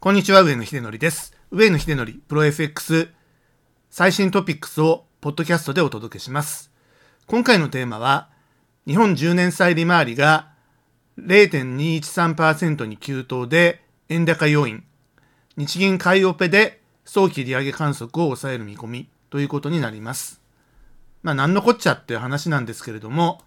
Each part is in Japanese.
こんにちは、上野秀則です。上野秀則プロ FX 最新トピックスをポッドキャストでお届けします。今回のテーマは、日本10年債利回りが0.213%に急騰で円高要因、日銀買いオペで早期利上げ観測を抑える見込みということになります。まあ、なんのこっちゃっていう話なんですけれども、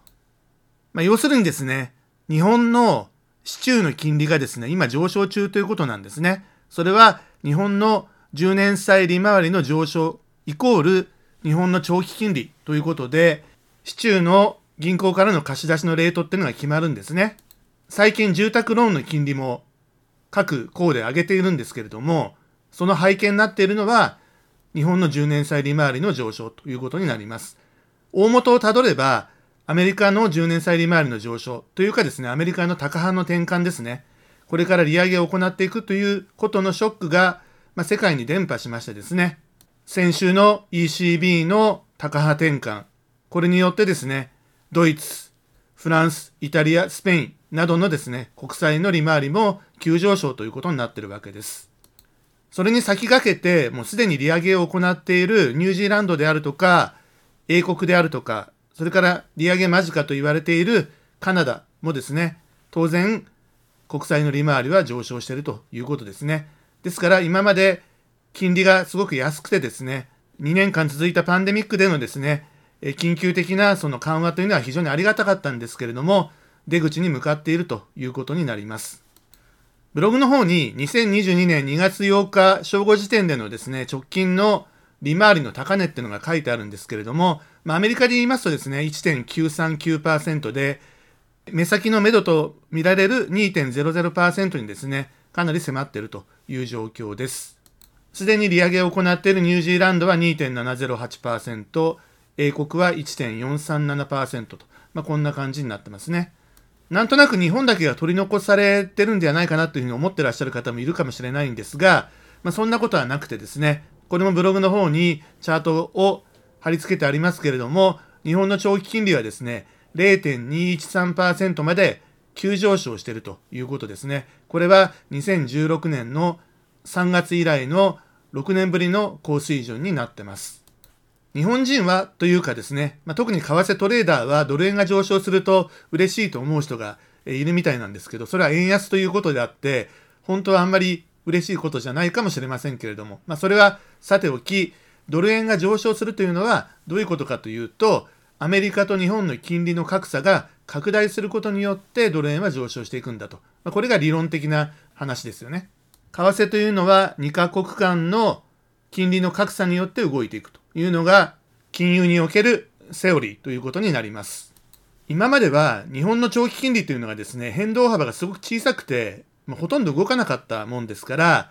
まあ、要するにですね、日本の市中の金利がですね、今上昇中ということなんですね。それは日本の10年債利回りの上昇イコール日本の長期金利ということで、市中の銀行からの貸し出しのレートっていうのが決まるんですね。最近住宅ローンの金利も各項で上げているんですけれども、その背景になっているのは日本の10年債利回りの上昇ということになります。大元をたどれば、アメリカの10年債利回りの上昇というかですね、アメリカの高派の転換ですね。これから利上げを行っていくということのショックが、まあ、世界に伝播しましてですね、先週の ECB の高派転換、これによってですね、ドイツ、フランス、イタリア、スペインなどのですね、国債の利回りも急上昇ということになっているわけです。それに先駆けて、もうすでに利上げを行っているニュージーランドであるとか、英国であるとか、それから利上げ間近と言われているカナダもですね、当然、国債の利回りは上昇しているということですね。ですから今まで金利がすごく安くてですね、2年間続いたパンデミックでのですね、緊急的なその緩和というのは非常にありがたかったんですけれども、出口に向かっているということになります。ブログの方に2022年2月8日正午時点でのですね、直近の利回りの高値っていうのが書いてあるんですけれども、まあ、アメリカで言いますとですね、1.939%で、目先の目処と見られる2.00%にですね、かなり迫っているという状況です。すでに利上げを行っているニュージーランドは2.708%、英国は1.437%と、まあ、こんな感じになってますね。なんとなく日本だけが取り残されてるんではないかなというふうに思ってらっしゃる方もいるかもしれないんですが、まあ、そんなことはなくてですね、これもブログの方にチャートを貼り付けてありますけれども、日本の長期金利はですね、0.213%まで急上昇しているということですね。これは2016年の3月以来の6年ぶりの高水準になってます。日本人はというかですね、まあ、特に為替トレーダーはドル円が上昇すると嬉しいと思う人がいるみたいなんですけど、それは円安ということであって、本当はあんまり嬉しいことじゃないかもしれませんけれども、まあ、それはさておき、ドル円が上昇するというのはどういうことかというと、アメリカと日本の金利の格差が拡大することによってドル円は上昇していくんだと。ま、これが理論的な話ですよね。為替というのは2カ国間の金利の格差によって動いていくというのが金融におけるセオリーということになります。今までは日本の長期金利というのがですね、変動幅がすごく小さくて、ま、ほとんど動かなかったもんですから、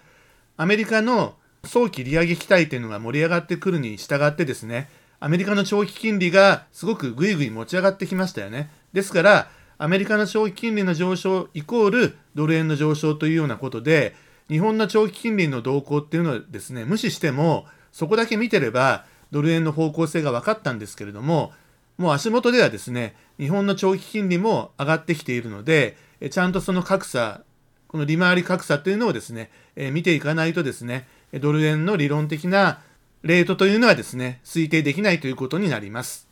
アメリカの早期利上げ期待というのが盛り上がってくるに従ってですね、アメリカの長期金利がすごくぐいぐい持ち上がってきましたよね。ですから、アメリカの長期金利の上昇イコールドル円の上昇というようなことで、日本の長期金利の動向っていうのをですね、無視しても、そこだけ見てれば、ドル円の方向性が分かったんですけれども、もう足元ではですね、日本の長期金利も上がってきているので、ちゃんとその格差、この利回り格差というのをですね、え見ていかないとですね、ドル円の理論的なレートというのはですね、推定できないということになります。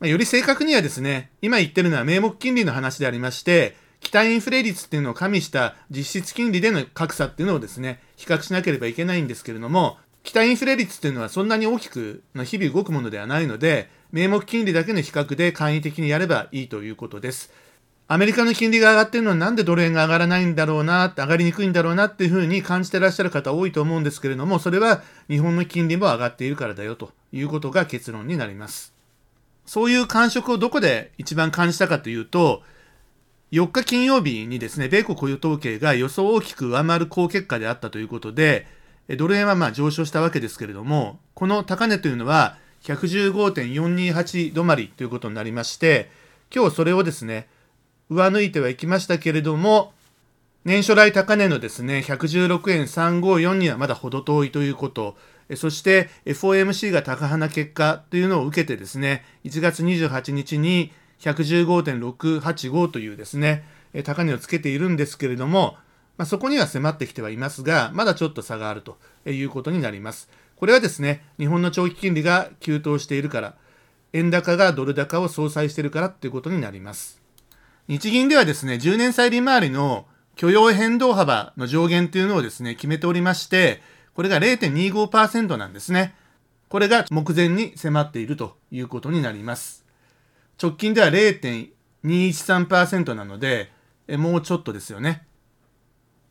まあ、より正確にはですね、今言ってるのは名目金利の話でありまして、期待インフレ率っていうのを加味した実質金利での格差っていうのをですね、比較しなければいけないんですけれども、期待インフレ率っていうのはそんなに大きく日々動くものではないので、名目金利だけの比較で簡易的にやればいいということです。アメリカの金利が上がってるのはなんでドル円が上がらないんだろうな、上がりにくいんだろうなっていうふうに感じてらっしゃる方多いと思うんですけれども、それは日本の金利も上がっているからだよということが結論になります。そういう感触をどこで一番感じたかというと、4日金曜日にですね、米国雇用統計が予想を大きく上回る好結果であったということで、ドル円はまあ上昇したわけですけれども、この高値というのは115.428止まりということになりまして、今日それをですね、上抜いてはいきましたけれども、年初来高値のですね、116円354にはまだ程遠いということ、そして FOMC が高派な結果というのを受けてですね、1月28日に115.685というですね、高値をつけているんですけれども、まあ、そこには迫ってきてはいますが、まだちょっと差があるということになります。これはですね、日本の長期金利が急騰しているから、円高がドル高を相殺しているからということになります。日銀ではですね、10年債利回りの許容変動幅の上限というのをですね、決めておりまして、これが0.25%なんですね。これが目前に迫っているということになります。直近では0.213%なので、もうちょっとですよね。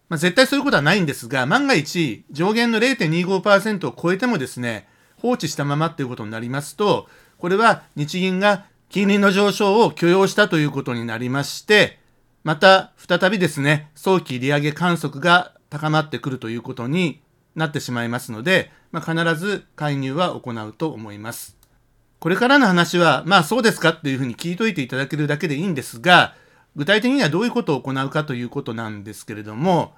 まあ、絶対そういうことはないんですが、万が一、上限の0.25%を超えてもですね、放置したままっていうことになりますと、これは日銀が金利の上昇を許容したということになりまして、また再びですね、早期利上げ観測が高まってくるということになってしまいますので、まあ、必ず介入は行うと思います。これからの話は、まあそうですかっていうふうに聞いといていただけるだけでいいんですが、具体的にはどういうことを行うかということなんですけれども、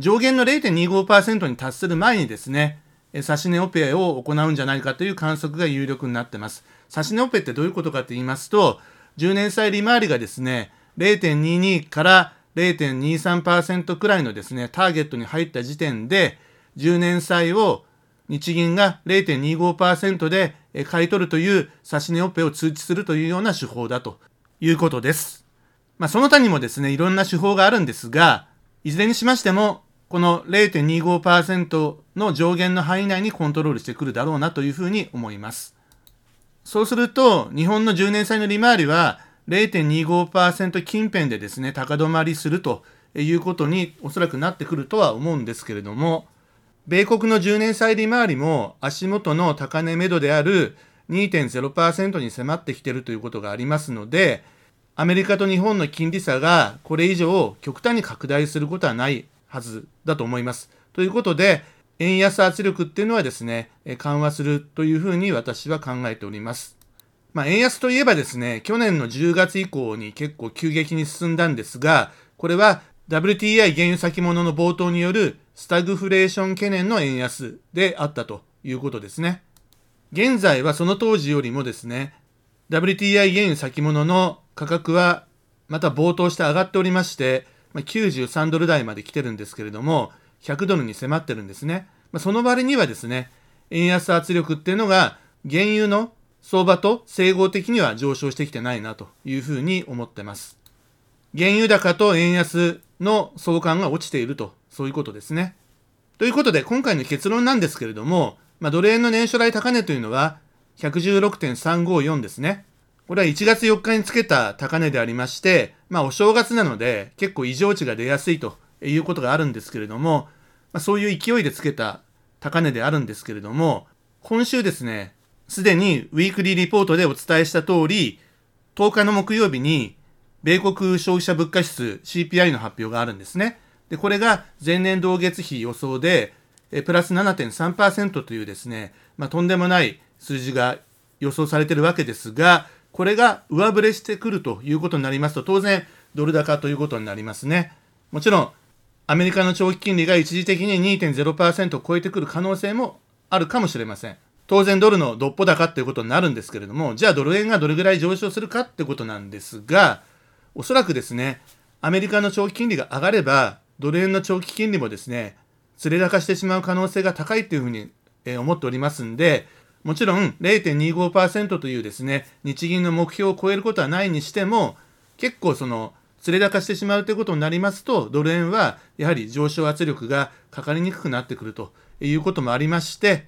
上限の0.25%に達する前にですね、指値オペを行うんじゃないかという観測が有力になってます。指し値オペってどういうことかと言いますと、10年債利回りがですね、0.22から0.23%くらいのですね、ターゲットに入った時点で、10年債を日銀が0.25%で買い取るという指し値オペを通知するというような手法だということです。まあ、その他にもですね、いろんな手法があるんですが、いずれにしましても、この0.25%の上限の範囲内にコントロールしてくるだろうなというふうに思います。そうすると、日本の10年債の利回りは0.25%近辺でですね、高止まりするということにおそらくなってくるとは思うんですけれども、米国の10年債利回りも足元の高値目処である2.0%に迫ってきているということがありますので、アメリカと日本の金利差がこれ以上極端に拡大することはないはずだと思います。ということで、円安圧力っていうのはですね、緩和するというふうに私は考えております。まあ、円安といえばですね、去年の10月以降に結構急激に進んだんですが、これは WTI 原油先物の冒頭によるスタグフレーション懸念の円安であったということですね。現在はその当時よりもですね、WTI 原油先物の価格はまた冒頭して上がっておりまして、まあ、93ドル台まで来てるんですけれども、100ドルに迫ってるんですね。まあ、その割にはですね、円安圧力っていうのが原油の相場と整合的には上昇してきてないなというふうに思ってます。原油高と円安の相関が落ちていると、そういうことですね。ということで、今回の結論なんですけれども、まあ、ドル円の年初来高値というのは116.354ですね。これは1月4日につけた高値でありまして、まあお正月なので結構異常値が出やすいということがあるんですけれども、まあ、そういう勢いでつけた高値であるんですけれども、今週ですね、すでにウィークリーリポートでお伝えした通り、10日の木曜日に、米国消費者物価指数 CPI の発表があるんですね。で、これが前年同月比予想で、えプラス7.3%というですね、まあ、とんでもない数字が予想されているわけですが、これが上振れしてくるということになりますと、当然、ドル高ということになりますね。もちろん、アメリカの長期金利が一時的に2.0%を超えてくる可能性もあるかもしれません。当然ドルのどっぽ高っていうことになるんですけれども、じゃあドル円がどれぐらい上昇するかってことなんですが、おそらくですね、アメリカの長期金利が上がれば、ドル円の長期金利もですね、釣れ高してしまう可能性が高いっていうふうに、え思っておりますんで、もちろん0.25%というですね、日銀の目標を超えることはないにしても、結構その、釣れ高してしまうということになりますと、ドル円はやはり上昇圧力がかかりにくくなってくるということもありまして、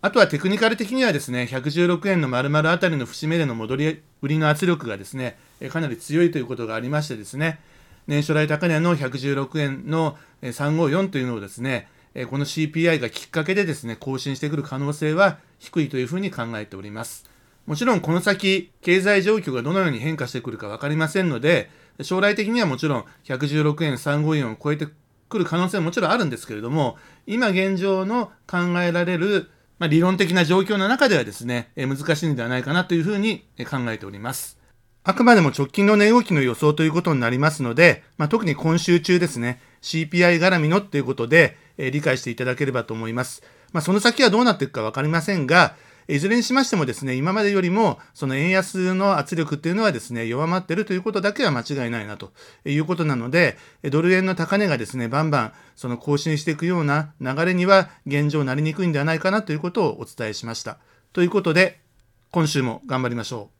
あとはテクニカル的にはですね、116円の丸々あたりの節目での戻り売りの圧力がですね、かなり強いということがありましてですね、年初来高値の116円の354というのをですね、この CPI がきっかけでですね、更新してくる可能性は低いというふうに考えております。もちろんこの先、経済状況がどのように変化してくるか分かりませんので、将来的にはもちろん116円354を超えてくる可能性ももちろんあるんですけれども、今現状の考えられるまあ、理論的な状況の中ではですね、え難しいのではないかなというふうに考えております。あくまでも直近の値動きの予想ということになりますので、まあ、特に今週中ですね、CPI 絡みのっていうことで、え理解していただければと思います。まあ、その先はどうなっていくか分かりませんが、いずれにしましてもですね、今までよりも、その円安の圧力っていうのはですね、弱まってるということだけは間違いないなということなので、ドル円の高値がですね、バンバンその更新していくような流れには現状なりにくいんではないかなということをお伝えしました。ということで、今週も頑張りましょう。